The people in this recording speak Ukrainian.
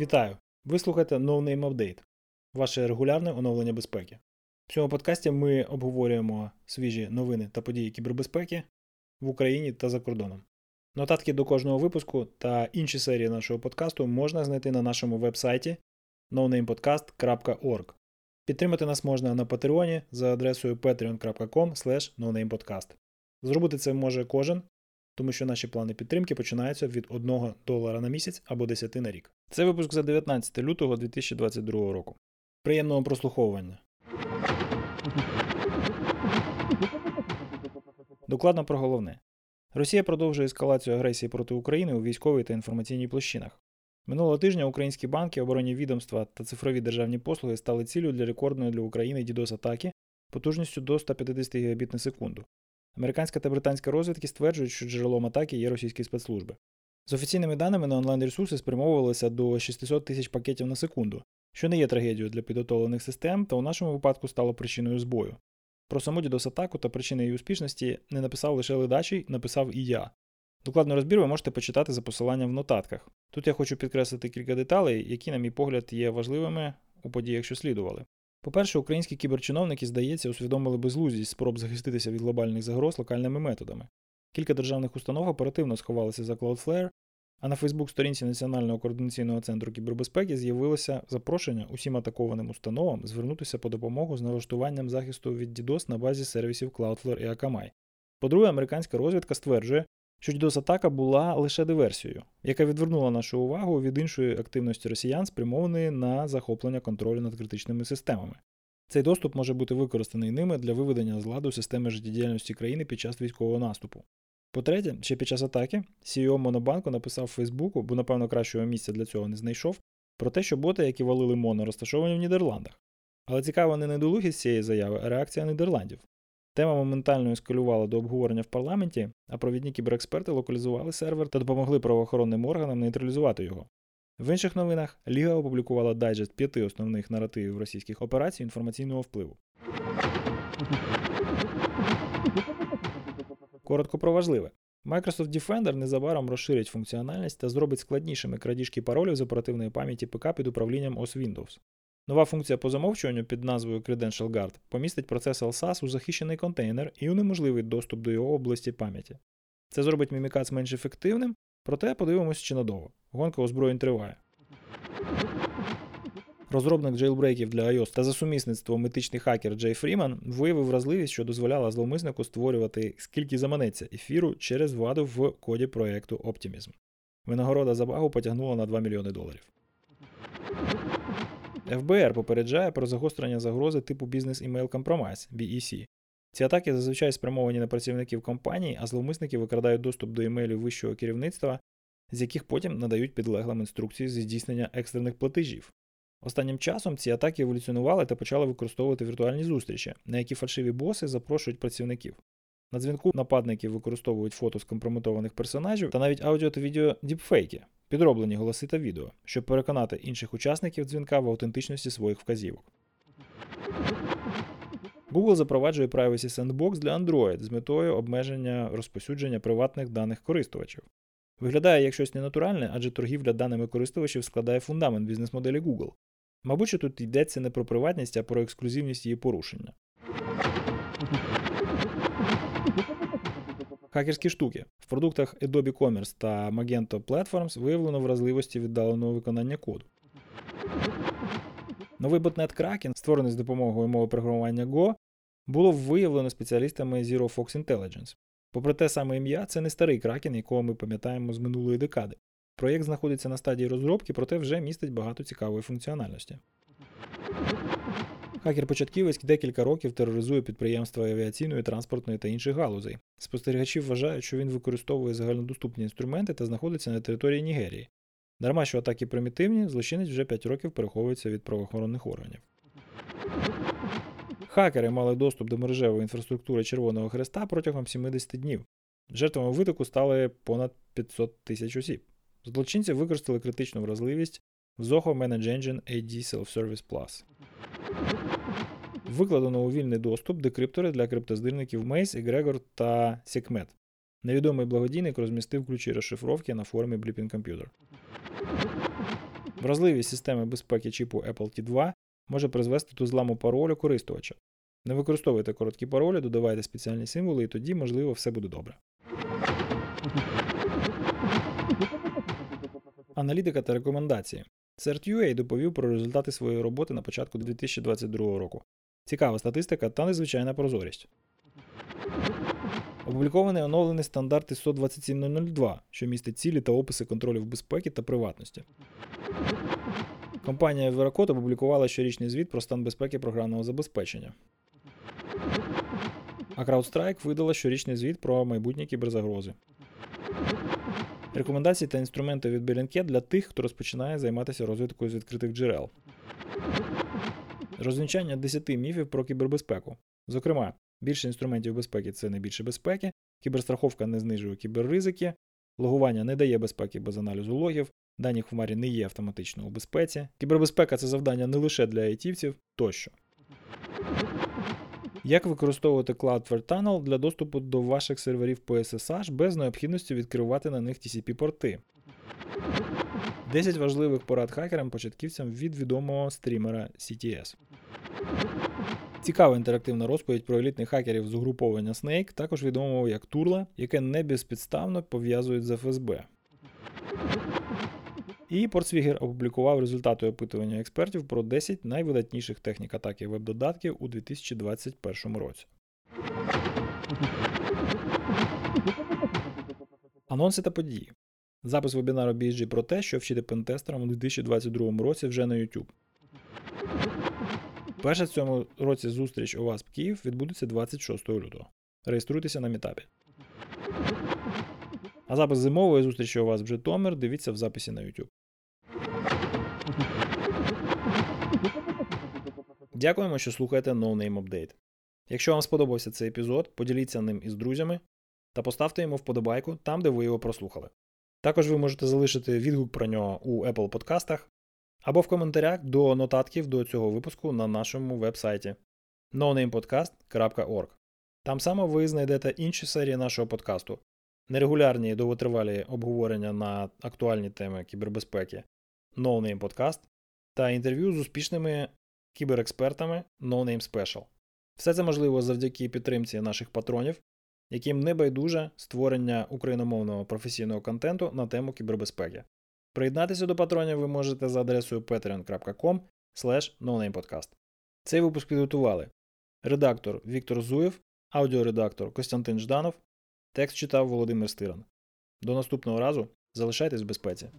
Вітаю! Ви слухаєте No Name Update, ваше регулярне оновлення безпеки. В цьому подкасті ми обговорюємо свіжі новини та події кібербезпеки в Україні та за кордоном. Нотатки до кожного випуску та інші серії нашого подкасту можна знайти на нашому веб-сайті nonamepodcast.org. Підтримати нас можна на Патреоні за адресою patreon.com. Зробити це може кожен, тому що наші плани підтримки починаються від 1 долара на місяць або 10 на рік. Це випуск за 19 лютого 2022 року. Приємного прослуховування. Докладно про головне. Росія продовжує ескалацію агресії проти України у військовій та інформаційній площинах. Минулого тижня українські банки, оборонні відомства та цифрові державні послуги стали цілею для рекордної для України ddos атаки потужністю до 150 Гбіт на секунду. Американська та британська розвідки стверджують, що джерелом атаки є російські спецслужби. З офіційними даними на онлайн-ресурси спрямовувалися до 600 тисяч пакетів на секунду, що не є трагедією для підготовлених систем, та у нашому випадку стало причиною збою. Про саму ddos атаку та причини її успішності не написав лише ледачий, написав і я. Докладний розбір ви можете почитати за посиланням в нотатках. Тут я хочу підкреслити кілька деталей, які, на мій погляд, є важливими у подіях, що слідували. По-перше, українські кіберчиновники, здається, усвідомили безлуздість спроб захиститися від глобальних загроз локальними методами. Кілька державних установ оперативно сховалися за Cloudflare, а на Фейсбук-сторінці Національного координаційного центру кібербезпеки з'явилося запрошення усім атакованим установам звернутися по допомогу з налаштуванням захисту від DDoS на базі сервісів Cloudflare і Akamai. По-друге, американська розвідка стверджує, що DDoS-атака була лише диверсією, яка відвернула нашу увагу від іншої активності росіян, спрямованої на захоплення контролю над критичними системами. Цей доступ може бути використаний ними для виведення з ладу системи життєдіяльності країни під час військового наступу. По-третє, ще під час атаки CEO Монобанку написав Фейсбуку, бо, напевно, кращого місця для цього не знайшов, про те, що боти, які валили Моно, розташовані в Нідерландах. Але цікава не недолугість цієї заяви, а реакція Нідерландів. Тема моментально ескалювала до обговорення в парламенті, а провідні кіберексперти локалізували сервер та допомогли правоохоронним органам нейтралізувати його. В інших новинах Ліга опублікувала дайджест п'яти основних наративів російських операцій інформаційного впливу. Коротко про важливе. Microsoft Defender незабаром розширить функціональність та зробить складнішими крадіжки паролів з оперативної пам'яті ПК під управлінням OS Windows. Нова функція по замовчуванню під назвою Credential Guard помістить процес LSAS у захищений контейнер і унеможливить доступ до його області пам'яті. Це зробить Mimikatz менш ефективним, проте подивимось чи надовго. Гонка озброєнь триває. Розробник джейлбрейків для iOS та за сумісництвом етичний хакер Джей Фріман виявив вразливість, що дозволяла зловмиснику створювати скільки заманеться ефіру через ваду в коді проєкту Optimism. Винагорода за багу потягнула на 2 мільйони доларів. ФБР попереджає про загострення загрози типу Business Email Compromise BEC. Ці атаки зазвичай спрямовані на працівників компанії, а зловмисники викрадають доступ до емейлів вищого керівництва, з яких потім надають підлеглим інструкції зі здійснення екстрених платежів. Останнім часом ці атаки еволюціонували та почали використовувати віртуальні зустрічі, на які фальшиві боси запрошують працівників. На дзвінку нападники використовують фото з компрометованих персонажів та навіть аудіо та відео діпфейки, підроблені голоси та відео, щоб переконати інших учасників дзвінка в аутентичності своїх вказівок. Google запроваджує Privacy Sandbox для Android з метою обмеження розпосюдження приватних даних користувачів. Виглядає як щось ненатуральне, адже торгівля даними користувачів складає фундамент бізнес-моделі Google. Мабуть, що тут йдеться не про приватність, а про ексклюзивність її порушення. Хакерські штуки. В продуктах Adobe Commerce та Magento Platforms виявлено вразливості віддаленого виконання коду. Новий ботнет Kraken, створений з допомогою мови програмування Go, було виявлено спеціалістами Zero Fox Intelligence. Попри те саме ім'я, це не старий кракен, якого ми пам'ятаємо з минулої декади. Проєкт знаходиться на стадії розробки, проте вже містить багато цікавої функціональності. Хакер-початківець декілька років тероризує підприємства авіаційної, транспортної та інших галузей. Спостерігачі вважають, що він використовує загальнодоступні інструменти та знаходиться на території Нігерії. Дарма, що атаки примітивні, злочинець вже 5 років переховується від правоохоронних органів. Хакери мали доступ до мережевої інфраструктури Червоного Хреста протягом 70 днів. Жертвами витоку стали понад 500 тисяч осіб. Злочинці використали критичну вразливість в Zoho Manage Engine AD Self-Service Plus. Викладено у вільний доступ декриптори для криптоздирників Mace, Egregor та Sekhmet. Невідомий благодійник розмістив ключі розшифровки на форумі Blipping Computer. Вразливість системи безпеки чіпу Apple T2 може призвести до зламу паролю користувача. Не використовуйте короткі паролі, додавайте спеціальні символи, і тоді, можливо, все буде добре. Аналітика та рекомендації. CERT.UA доповів про результати своєї роботи на початку 2022 року. Цікава статистика та незвичайна прозорість. Опублікований оновлений стандарт ISO 27002, що містить цілі та описи контролів безпеки та приватності. Компанія Veracode опублікувала щорічний звіт про стан безпеки програмного забезпечення. А CrowdStrike видала щорічний звіт про майбутні кіберзагрози. Рекомендації та інструменти від Bellingcat для тих, хто розпочинає займатися розвиткою з відкритих джерел. Розвінчання 10 міфів про кібербезпеку. Зокрема, більше інструментів безпеки це не більше безпеки, кіберстраховка не знижує кіберризики, логування не дає безпеки без аналізу логів, дані хмарі не є автоматично у безпеці. Кібербезпека це завдання не лише для айтівців тощо. Як використовувати Cloudflare Tunnel для доступу до ваших серверів по SSH без необхідності відкривати на них TCP-порти? 10 важливих порад хакерам-початківцям від відомого стрімера CTS. Цікава інтерактивна розповідь про елітних хакерів з угруповання Snake, також відомого як Турла, яке не безпідставно пов'язують з ФСБ. І Портсвігер опублікував результати опитування експертів про 10 найвидатніших технік атаки веб-додатків у 2021 році. Анонси та події. Запис вебінару BSG про те, що вчити пентестерам у 2022 році вже на YouTube. Перша в цьому році зустріч у вас в Київ відбудеться 26 лютого. Реєструйтеся на мітапі. А запис зимової зустрічі у вас в Житомир дивіться в записі на YouTube. Дякуємо, що слухаєте No Name Update. Якщо вам сподобався цей епізод, поділіться ним із друзями та поставте йому вподобайку там, де ви його прослухали. Також ви можете залишити відгук про нього у Apple подкастах або в коментарях до нотатків до цього випуску на нашому веб-сайті nonamepodcast.org. Там само ви знайдете інші серії нашого подкасту, нерегулярні довготривалі обговорення на актуальні теми кібербезпеки No Name Podcast та інтерв'ю з успішними кіберекспертами No Name Special. Все це можливо завдяки підтримці наших патронів, яким не байдуже створення україномовного професійного контенту на тему кібербезпеки. Приєднатися до патронів ви можете за адресою patreon.com. Цей випуск підготували редактор Віктор Зуєв, аудіоредактор Костянтин Жданов, текст читав Володимир Стиран. До наступного разу залишайтесь в безпеці.